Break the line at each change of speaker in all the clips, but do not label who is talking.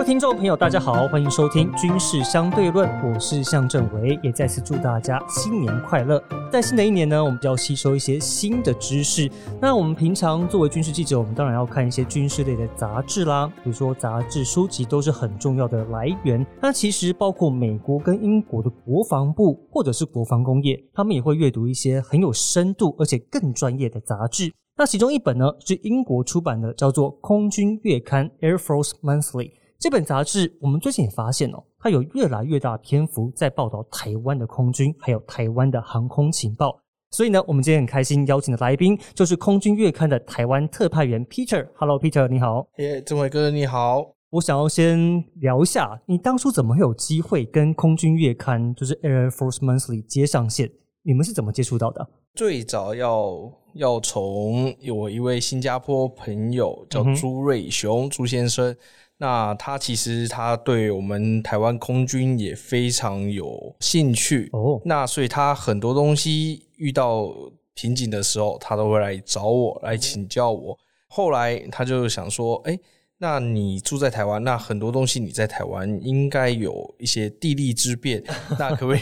各位听众朋友，大家好，欢迎收听《军事相对论》，我是向正维，也再次祝大家新年快乐。在新的一年呢，我们就要吸收一些新的知识。那我们平常作为军事记者，我们当然要看一些军事类的杂志啦，比如说杂志、书籍都是很重要的来源。那其实包括美国跟英国的国防部或者是国防工业，他们也会阅读一些很有深度而且更专业的杂志。那其中一本呢是英国出版的，叫做《空军月刊》（Air Force Monthly）。这本杂志，我们最近也发现哦，它有越来越大篇幅在报道台湾的空军，还有台湾的航空情报。所以呢，我们今天很开心邀请的来宾就是空军月刊的台湾特派员 Peter。Hello，Peter，你好。
耶，郑伟哥，你好。
我想要先聊一下，你当初怎么会有机会跟空军月刊，就是 Air Force Monthly 接上线？你们是怎么接触到的？
最早要要从有一位新加坡朋友叫朱瑞雄朱先生。那他其实他对我们台湾空军也非常有兴趣哦。那所以他很多东西遇到瓶颈的时候，他都会来找我来请教我。后来他就想说，哎。那你住在台湾，那很多东西你在台湾应该有一些地利之便，那可不可以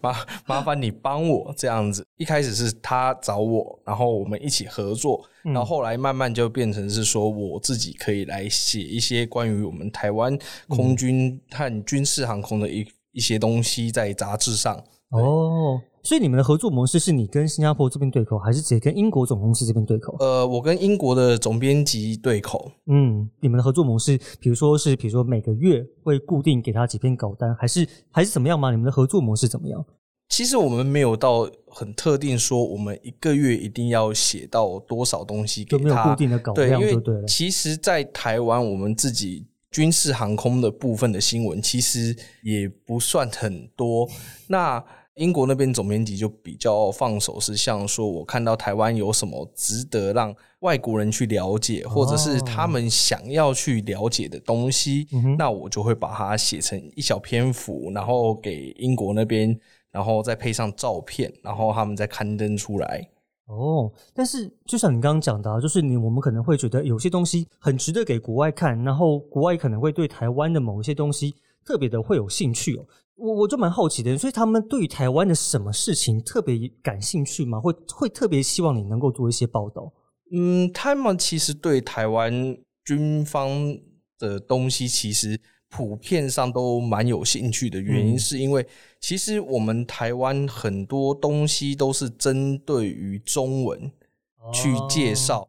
麻麻烦你帮我这样子？一开始是他找我，然后我们一起合作，然后后来慢慢就变成是说我自己可以来写一些关于我们台湾空军和军事航空的一一些东西在杂志上。
哦。所以你们的合作模式是你跟新加坡这边对口，还是直接跟英国总公司这边对口？
呃，我跟英国的总编辑对口。
嗯，你们的合作模式，比如说是，比如说每个月会固定给他几篇稿单，还是还是怎么样吗？你们的合作模式怎么样？
其实我们没有到很特定说，我们一个月一定要写到多少东西给他，
没有固定的稿量
就
对了。
其实，在台湾，我们自己军事航空的部分的新闻，其实也不算很多。那英国那边总编辑就比较放手，是像说，我看到台湾有什么值得让外国人去了解，或者是他们想要去了解的东西，那我就会把它写成一小篇幅，然后给英国那边，然后再配上照片，然后他们再刊登出来。
哦，但是就像你刚刚讲的，就是你我们可能会觉得有些东西很值得给国外看，然后国外可能会对台湾的某一些东西特别的会有兴趣哦。我我就蛮好奇的，所以他们对于台湾的什么事情特别感兴趣吗？会会特别希望你能够做一些报道？
嗯，他们其实对台湾军方的东西，其实普遍上都蛮有兴趣的。原因是因为其实我们台湾很多东西都是针对于中文去介绍。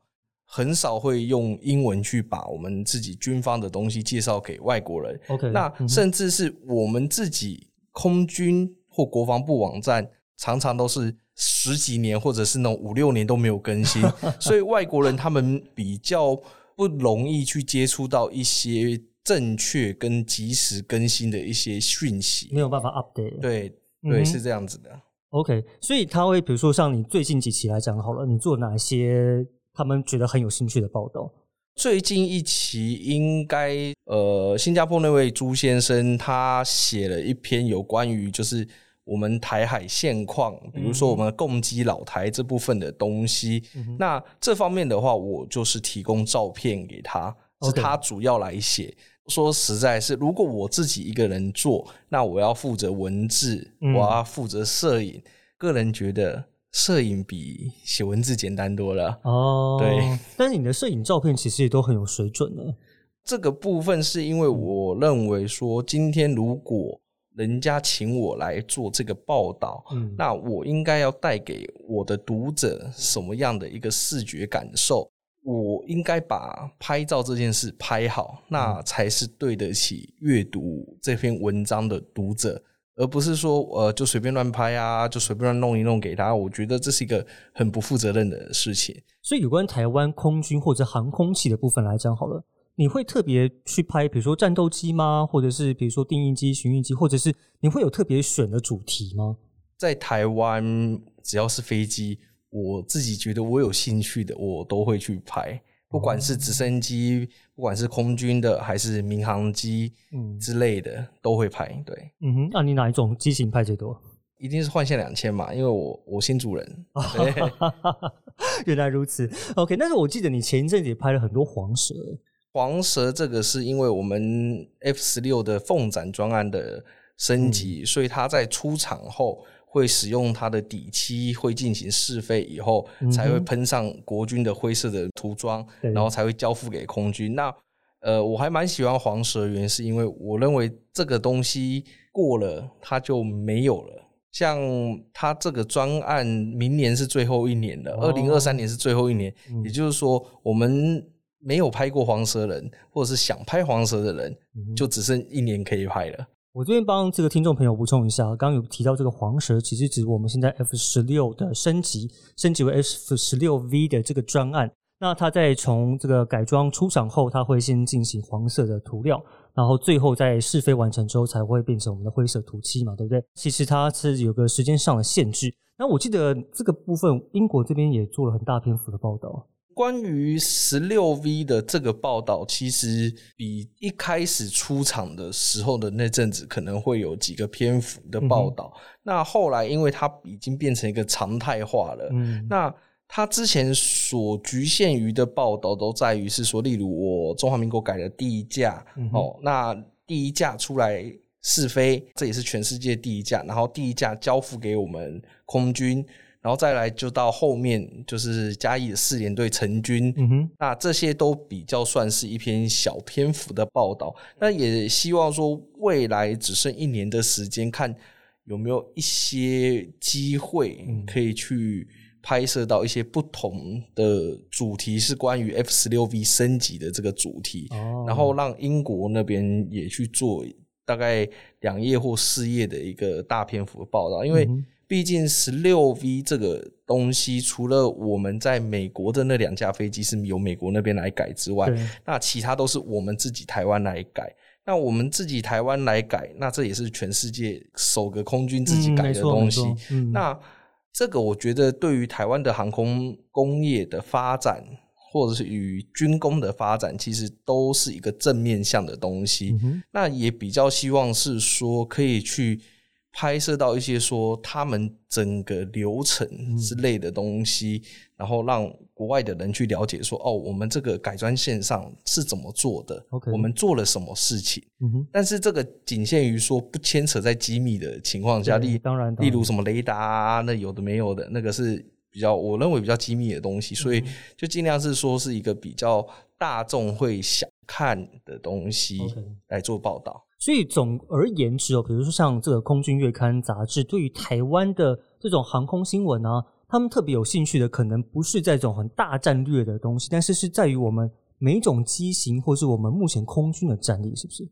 很少会用英文去把我们自己军方的东西介绍给外国人。
OK，
那甚至是我们自己空军或国防部网站，常常都是十几年或者是那种五六年都没有更新，所以外国人他们比较不容易去接触到一些正确跟及时更新的一些讯息，
没有办法 update。
对对，是这样子的。
OK，所以他会比如说像你最近几期来讲好了，你做哪些？他们觉得很有兴趣的报道。
最近一期应该呃，新加坡那位朱先生他写了一篇有关于就是我们台海现况，比如说我们共机老台这部分的东西。那这方面的话，我就是提供照片给他，是他主要来写。说实在是，如果我自己一个人做，那我要负责文字，我要负责摄影。个人觉得。摄影比写文字简单多了哦。对，
但是你的摄影照片其实也都很有水准呢。
这个部分是因为我认为说，今天如果人家请我来做这个报道，嗯，那我应该要带给我的读者什么样的一个视觉感受？我应该把拍照这件事拍好，那才是对得起阅读这篇文章的读者。而不是说，呃，就随便乱拍啊，就随便乱弄一弄给他。我觉得这是一个很不负责任的事情。
所以，有关台湾空军或者航空器的部分来讲，好了，你会特别去拍，比如说战斗机吗？或者是比如说定翼机、巡弋机，或者是你会有特别选的主题吗？
在台湾，只要是飞机，我自己觉得我有兴趣的，我都会去拍。不管是直升机，不管是空军的还是民航机，嗯之类的都会拍。对，
嗯哼，那你哪一种机型拍最多？
一定是幻线两千嘛，因为我我新主人。
原来如此。OK，但是我记得你前一阵子也拍了很多黄蛇。
黄蛇这个是因为我们 F 十六的凤展专案的升级，所以它在出厂后会使用它的底漆，会进行试飞以后，才会喷上国军的灰色的涂装，然后才会交付给空军。那呃，我还蛮喜欢黄蛇，原因是因为我认为这个东西过了它就没有了。像它这个专案，明年是最后一年了，二零二三年是最后一年，也就是说我们。没有拍过黄蛇人，或者是想拍黄蛇的人，就只剩一年可以拍了。
我这边帮这个听众朋友补充一下，刚刚有提到这个黄蛇，其实指我们现在 F 十六的升级，升级为 F 十六 V 的这个专案。那它在从这个改装出厂后，它会先进行黄色的涂料，然后最后在试飞完成之后，才会变成我们的灰色涂漆嘛，对不对？其实它是有个时间上的限制。那我记得这个部分，英国这边也做了很大篇幅的报道。
关于十六 V 的这个报道，其实比一开始出场的时候的那阵子可能会有几个篇幅的报道。那后来，因为它已经变成一个常态化了，那它之前所局限于的报道都在于是说，例如我中华民国改了第一架哦，那第一架出来试飞，这也是全世界第一架，然后第一架交付给我们空军。然后再来就到后面就是嘉义的四连队成军，那这些都比较算是一篇小篇幅的报道。那也希望说未来只剩一年的时间，看有没有一些机会可以去拍摄到一些不同的主题，是关于 F 十六 V 升级的这个主题，然后让英国那边也去做大概两页或四页的一个大篇幅的报道，因为。毕竟十六 V 这个东西，除了我们在美国的那两架飞机是由美国那边来改之外，那其他都是我们自己台湾来改。那我们自己台湾来改，那这也是全世界首个空军自己改的东西。那这个我觉得对于台湾的航空工业的发展，或者是与军工的发展，其实都是一个正面向的东西。那也比较希望是说可以去。拍摄到一些说他们整个流程之类的东西，然后让国外的人去了解说哦，我们这个改装线上是怎么做的？我们做了什么事情？但是这个仅限于说不牵扯在机密的情况下，例
当然，
例如什么雷达啊，那有的没有的，那个是比较我认为比较机密的东西，所以就尽量是说是一个比较大众会想看的东西来做报道。
所以总而言之哦，比如说像这个《空军月刊》杂志，对于台湾的这种航空新闻啊，他们特别有兴趣的，可能不是这种很大战略的东西，但是是在于我们每种机型，或是我们目前空军的战力，是不是？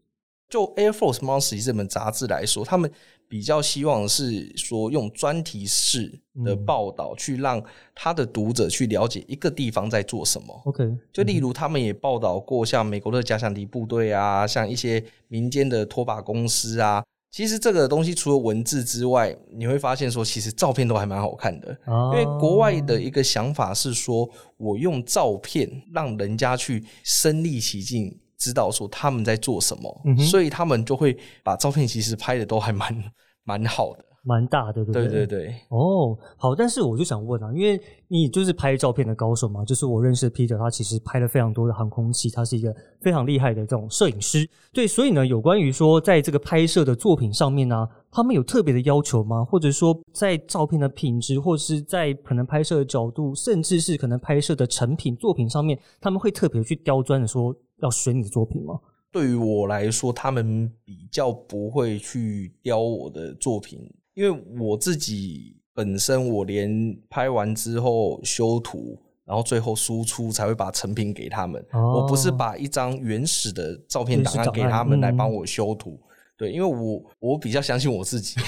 就《Air Force Monthly》这本杂志来说，他们比较希望是说用专题式的报道，去让他的读者去了解一个地方在做什么。
OK，
就例如他们也报道过像美国的假想敌部队啊，像一些民间的拖把公司啊。其实这个东西除了文字之外，你会发现说，其实照片都还蛮好看的。因为国外的一个想法是说，我用照片让人家去身临其境。知道说他们在做什么，所以他们就会把照片其实拍的都还蛮 蛮好的，
蛮大的，对不对？
对对对。
哦，好，但是我就想问啊，因为你就是拍照片的高手嘛，就是我认识的 Peter，他其实拍了非常多的航空器，他是一个非常厉害的这种摄影师。对，所以呢，有关于说在这个拍摄的作品上面呢，他们有特别的要求吗？或者说在照片的品质，或者是在可能拍摄的角度，甚至是可能拍摄的成品作品上面，他们会特别去刁钻的说。要选你的作品吗？
对于我来说，他们比较不会去雕我的作品，因为我自己本身，我连拍完之后修图，然后最后输出才会把成品给他们。我不是把一张原始的照片档案给他们来帮我修图。对，因为我我比较相信我自己，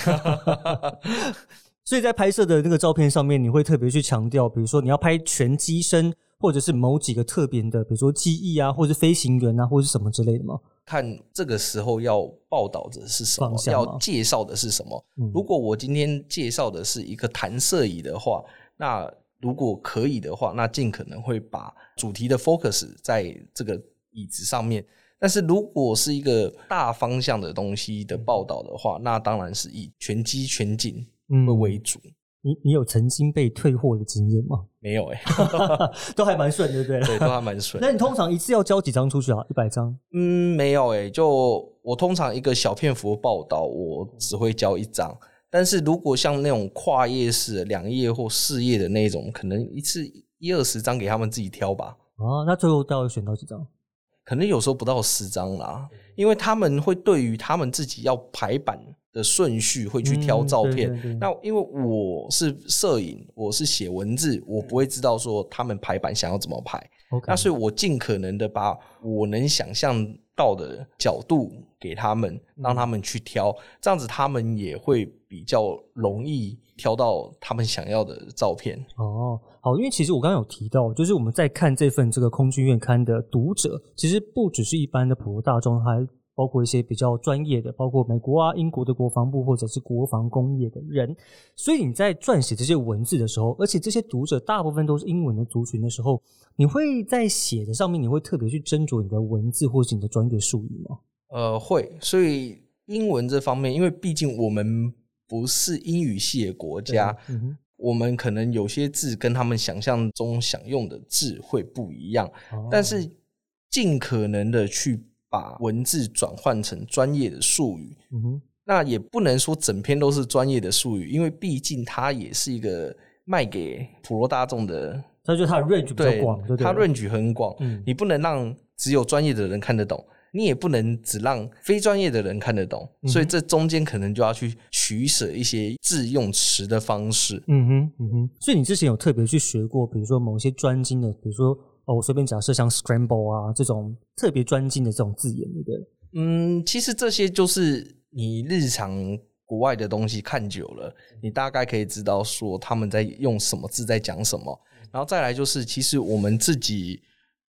所以在拍摄的那个照片上面，你会特别去强调，比如说你要拍全机身。或者是某几个特别的，比如说机翼啊，或者是飞行员啊，或者是什么之类的吗？
看这个时候要报道的是什么，要介绍的是什么。如果我今天介绍的是一个弹射椅的话，那如果可以的话，那尽可能会把主题的 focus 在这个椅子上面。但是如果是一个大方向的东西的报道的话，那当然是以全机全景会为主。
你你有曾经被退货的经验吗？
没有哎
都还蛮顺，对不对？
对，都还蛮顺。
那你通常一次要交几张出去啊？一百张？
嗯，没有诶、就我通常一个小篇幅的报道，我只会交一张。但是如果像那种跨页式的两页或四页的那种，可能一次一二十张给他们自己挑吧。
啊，那最后到底选到几张？
可能有时候不到十张啦，因为他们会对于他们自己要排版的顺序会去挑
嗯
照片。
对对对
那因为我是摄影，我是写文字，我不会知道说他们排版想要怎么排。那所以我尽可能的把我能想象到的角度给他们，让他们去挑，这样子他们也会比较容易挑到他们想要的照片。
哦，好，因为其实我刚刚有提到，就是我们在看这份这个空军院刊的读者，其实不只是一般的普罗大众，还包括一些比较专业的，包括美国啊、英国的国防部或者是国防工业的人。所以你在撰写这些文字的时候，而且这些读者大部分都是英文的族群的时候，你会在写的上面，你会特别去斟酌你的文字或是你的专业术语吗？
呃，会，所以英文这方面，因为毕竟我们不是英语系的国家，
嗯，
我们可能有些字跟他们想象中想用的字会不一样，
哦
但是尽可能的去把文字转换成专业的术语。
嗯哼，
那也不能说整篇都是专业的术语，因为毕竟它也是一个卖给普罗大众的，
它就它的 range 比较
对
广，对？
它 range 很广，
嗯
你不能让只有专业的人看得懂，你也不能只让非专业的人看得懂，
嗯
所以这中间可能就要去取舍一些自用词的方式。
嗯哼，嗯哼，所以你之前有特别去学过，比如说某些专精的，比如说哦，我随便假设像 scramble 啊这种特别专精的这种字眼，对不对？
嗯，其实这些就是你日常国外的东西看久了，你大概可以知道说他们在用什么字在讲什么。然后再来就是，其实我们自己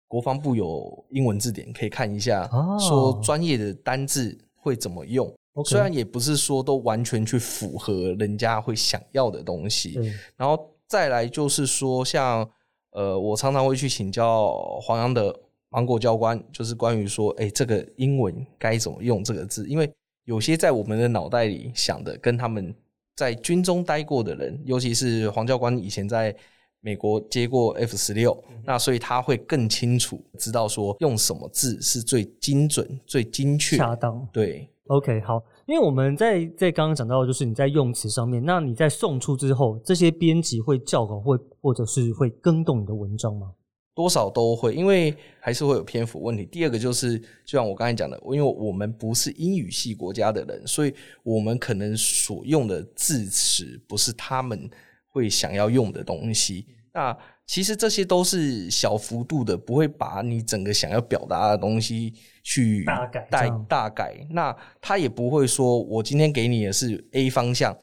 国防部有英文字典可以看一下，
哦
说专业的单字会怎么用。虽然也不是说都完全去符合人家会想要的东西，
对，
然后再来就是说，像呃，我常常会去请教黄洋的芒果教官，就是关于说，哎，这个英文该怎么用这个字，因为有些在我们的脑袋里想的，跟他们在军中待过的人，尤其是黄教官以前在美国接过 F 十六，那所以他会更清楚知道说用什么字是最精准、最精确。
恰当。
对
，OK，好，因为我们在在刚刚讲到，就是你在用词上面，那你在送出之后，这些编辑会校稿，会或者是会更动你的文章吗？
多少都会，因为还是会有篇幅问题。第二个就是，就像我刚才讲的，因为我们不是英语系国家的人，所以我们可能所用的字词不是他们会想要用的东西。那其实这些都是小幅度的，不会把你整个想要表达的东西去
大改
大改。那他也不会说我今天给你的是 A 方向，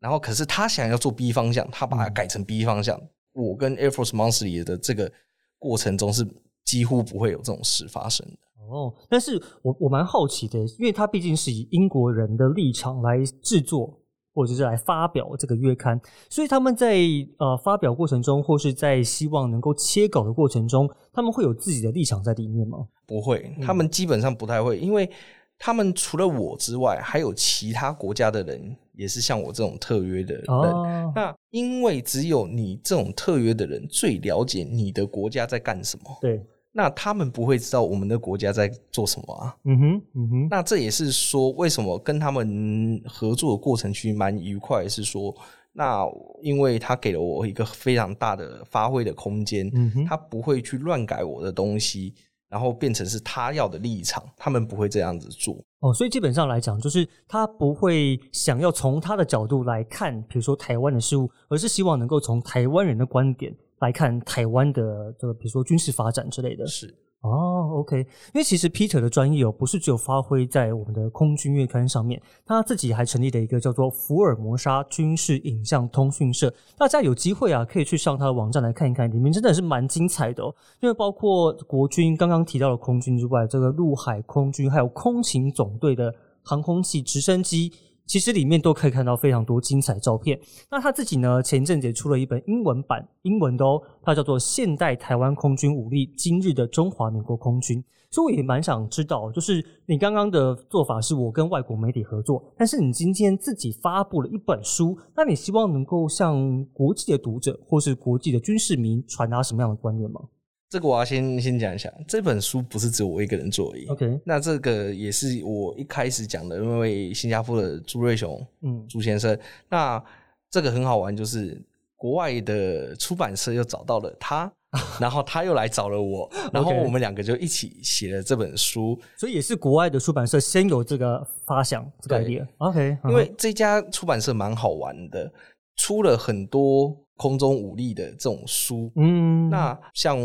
然后可是他想要做 B 方向，他把它改成 B 方向。我跟 Air Force Monthly 的这个过程中是几乎不会有这种事发生的。
哦，但是我我蛮好奇的，因为他毕竟是以英国人的立场来制作或者是来发表这个月刊，所以他们在呃发表过程中，或是在希望能够切稿的过程中，他们会有自己的立场在里面吗？
不会，他们基本上不太会，因为他们除了我之外，还有其他国家的人也是像我这种特约的人。
哦，
那因为只有你这种特约的人最了解你的国家在干什么，
对，
那他们不会知道我们的国家在做什么啊。
嗯哼，嗯哼，
那这也是说，为什么跟他们合作的过程其实蛮愉快，是说，那因为他给了我一个非常大的发挥的空间，
嗯哼，
他不会去乱改我的东西，然后变成是他要的立场，他们不会这样子做。
哦，所以基本上来讲，就是他不会想要从他的角度来看，比如说台湾的事物，而是希望能够从台湾人的观点来看台湾的这个，比如说军事发展之类的。
是，
哦，OK，因为其实 Peter 的专业哦，不是只有发挥在我们的空军月刊上面，他自己还成立了一个叫做福尔摩沙军事影像通讯社。大家有机会啊，可以去上他的网站来看一看，里面真的是蛮精彩的哦。因为包括国军刚刚提到的空军之外，这个陆海空军还有空勤总队的航空器、直升机。其实里面都可以看到非常多精彩照片。那他自己呢，前阵子出了一本英文版，英文的哦，它叫做《现代台湾空军武力：今日的中华民国空军》。所以我也蛮想知道，就是你刚刚的做法是我跟外国媒体合作，但是你今天自己发布了一本书，那你希望能够向国际的读者或是国际的军事迷传达什么样的观念吗？
这个我要先先讲一下，这本书不是只有我一个人做而已。
OK，
那这个也是我一开始讲的，因为新加坡的朱瑞雄
嗯，
朱先生，那这个很好玩，就是国外的出版社又找到了他，然后他又来找了我，然后我们两个就一起写了这本书。
所以也是国外的出版社先有这个发想这个 idea。OK，
因为这家出版社蛮好玩的，出了很多空中武力的这种书。
嗯，
那像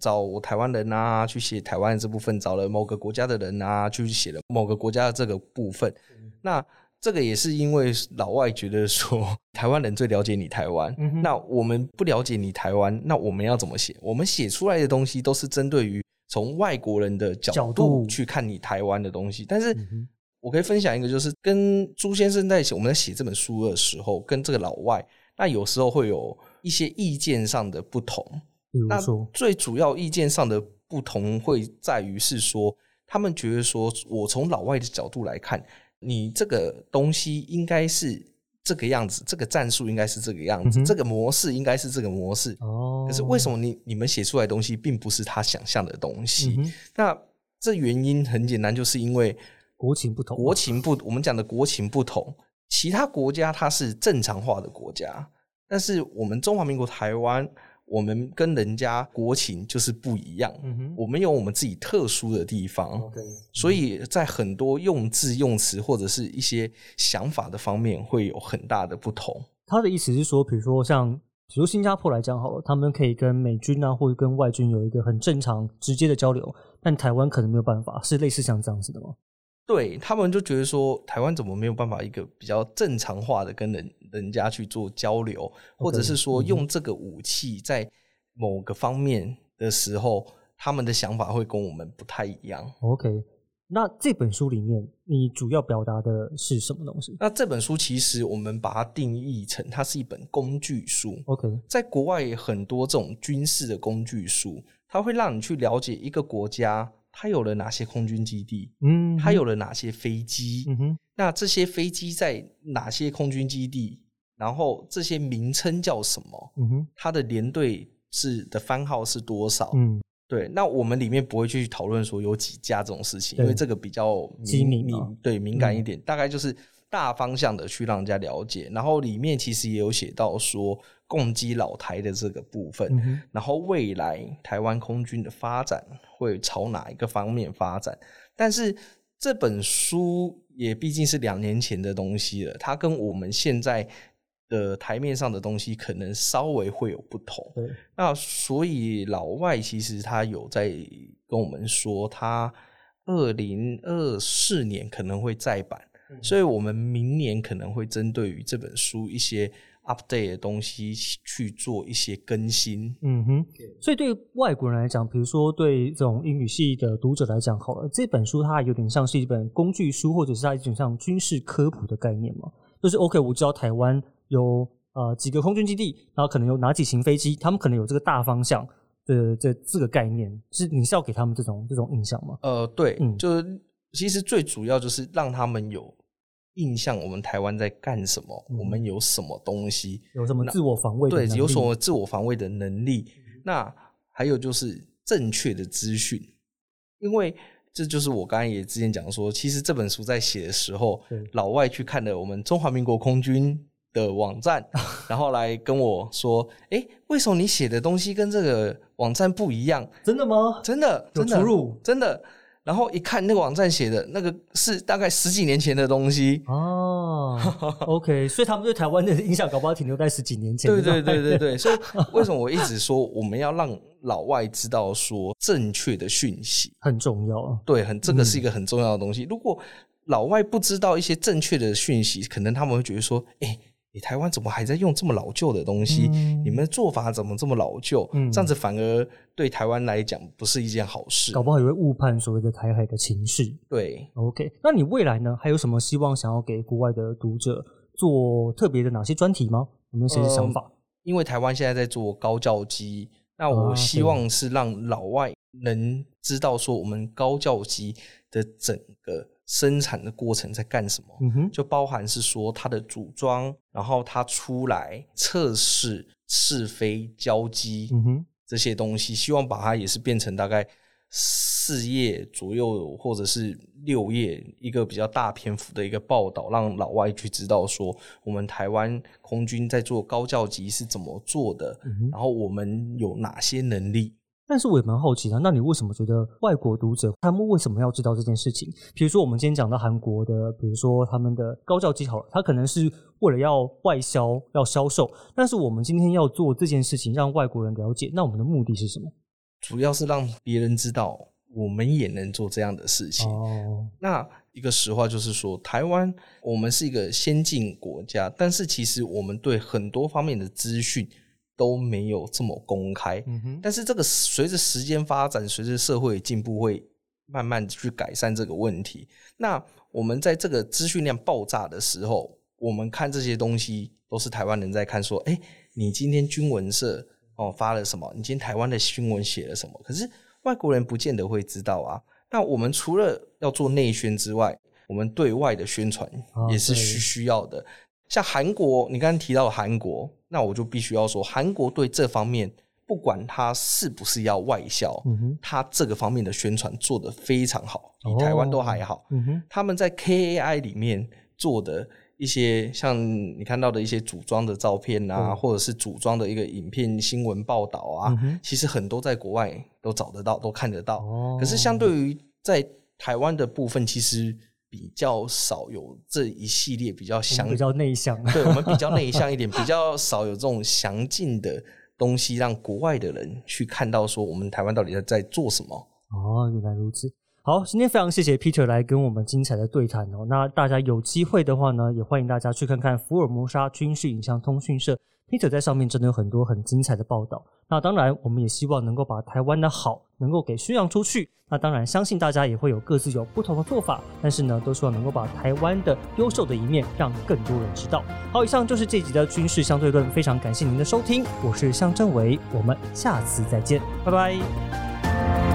找台湾人啊，去写台湾这部分；找了某个国家的人啊，去写了某个国家的这个部分。那这个也是因为老外觉得说，台湾人最了解你台湾。
嗯
那我们不了解你台湾，那我们要怎么写？我们写出来的东西都是针对于从外国人的角
角度
度去看你台湾的东西。但是
嗯
我可以分享一个，就是跟朱先生在一起，我们在写这本书的时候，跟这个老外，那有时候会有一些意见上的不同。那最主要意见上的不同会在于是说，他们觉得说，我从老外的角度来看，你这个东西应该是这个样子，这个战术应该是这个样子，
嗯
这个模式应该是这个模式。
哦，
可是为什么你你们写出来的东西并不是他想象的东西？
嗯
那这原因很简单，就是因为
国情不同？
国情不，我们讲的国情不同，其他国家它是正常化的国家，但是我们中华民国台湾，我们跟人家国情就是不一样，我们有我们自己特殊的地方所以在很多用字用词或者是一些想法的方面会有很大的不同。
他的意思是说，比如说像，比如新加坡来讲好了，他们可以跟美军啊或者跟外军有一个很正常直接的交流，但台湾可能没有办法，是类似像这样子的吗？
对他们就觉得说，台湾怎么没有办法一个比较正常化的跟人人家去做交流，或者是说用这个武器在某个方面的时候，他们的想法会跟我们不太一样。
OK，那这本书里面你主要表达的是什么东西
那这本书其实我们把它定义成它是一本工具书
，？OK，
在国外很多这种军事的工具书，它会让你去了解一个国家它有了哪些空军基地，
嗯，
它有了哪些飞机，
嗯哼，
那这些飞机在哪些空军基地？然后这些名称叫什么？
嗯哼，
它的连队是的番号是多少？
嗯，
对，那我们里面不会去讨论说有几架这种事情，因为这个比较敏对敏感一点，大概就是大方向的去让人家了解。然后里面其实也有写到说共击老台的这个部分，
嗯，
然后未来台湾空军的发展会朝哪一个方面发展？但是这本书也毕竟是两年前的东西了，它跟我们现在的台面上的东西可能稍微会有不同。
对，
那所以老外其实他有在跟我们说，他二零二四年可能会再版，所以我们明年可能会针对于这本书一些 update 的东西去做一些更新。
嗯哼，所以对外国人来讲，比如说对这种英语系的读者来讲，好了，这本书它有点像是一本工具书，或者是它有点像军事科普的概念嘛。就是 OK，我知道台湾有呃几个空军基地，然后可能有哪几型飞机，他们可能有这个大方向的这这个概念，是你是要给他们这种这种印象吗？
呃，对，
嗯
就是其实最主要就是让他们有印象，我们台湾在干什么，
嗯
我们有什么东西，
有什么自我防卫的
对，有什么自我防卫的能力。那还有就是正确的资讯，因为这就是我刚才也之前讲说，其实这本书在写的时候，老外去看了我们中华民国空军的网站，然后来跟我说：“哎，为什么你写的东西跟这个网站不一样？”
真的吗？
真的，真的
出入
真的。然后一看那个网站写的那个是大概十几年前的东西，
哦，OK，所以他们对台湾的印象搞不好停留在十几年前。
对对对对对，所以为什么我一直说我们要让老外知道说正确的讯息？
很重要啊。
对，很这个是一个很重要的东西。如果老外不知道一些正确的讯息，可能他们会觉得说，哎、你台湾怎么还在用这么老旧的东西？你们的做法怎么这么老旧？这样子反而对台湾来讲不是一件好事，
搞不好也会误判所谓的台海的情势。
对
，OK，那你未来呢？还有什么希望想要给国外的读者做特别的哪些专题吗？有没有些想法？
因为台湾现在在做高教机，那我希望是让老外能知道说我们高教机的整个。生产的过程在干什么？就包含是说它的组装，然后它出来测试、试飞、交机，这些东西，希望把它也是变成大概四页左右，或者是六页一个比较大篇幅的一个报道，让老外去知道说我们台湾空军在做高教级是怎么做的，然后我们有哪些能力。
但是我也蛮好奇的，那你为什么觉得外国读者他们为什么要知道这件事情？比如说我们今天讲到韩国的，比如说他们的高教机好了，他可能是为了要外销、要销售。但是我们今天要做这件事情，让外国人了解，那我们的目的是什么？
主要是让别人知道我们也能做这样的事情。哦，那一个实话就是说，台湾我们是一个先进国家，但是其实我们对很多方面的资讯。都没有这么公开，但是这个随着时间发展，随着社会进步，会慢慢去改善这个问题。那我们在这个资讯量爆炸的时候，我们看这些东西都是台湾人在看，说：“哎，你今天军文社哦发了什么？你今天台湾的新闻写了什么？”可是外国人不见得会知道啊。那我们除了要做内宣之外，我们对外的宣传也是需需要的。像韩国，你刚刚提到韩国，那我就必须要说，韩国对这方面，不管他是不是要外销，他这个方面的宣传做得非常好，比台湾都还好。他们在 KAI 里面做的一些，像你看到的一些组装的照片啊，或者是组装的一个影片、新闻报道啊，其实很多在国外都找得到，都看得到。可是相对于在台湾的部分，其实。比较少有这一系列比较详，
比较内向，
对我们比较内向一点，比较少有这种详尽的东西，让国外的人去看到说我们台湾到底在在做什么。
哦，原来如此。好，今天非常谢谢 Peter 来跟我们精彩的对谈哦。那大家有机会的话呢，也欢迎大家去看看福尔摩沙军事影像通讯社。Peter 在上面真的有很多很精彩的报道。那当然，我们也希望能够把台湾的好能够给宣扬出去。那当然，相信大家也会有各自有不同的做法，但是呢，都希望能够把台湾的优秀的一面让更多人知道。好，以上就是这集的军事相对论，非常感谢您的收听，我是向正伟，我们下次再见，拜拜。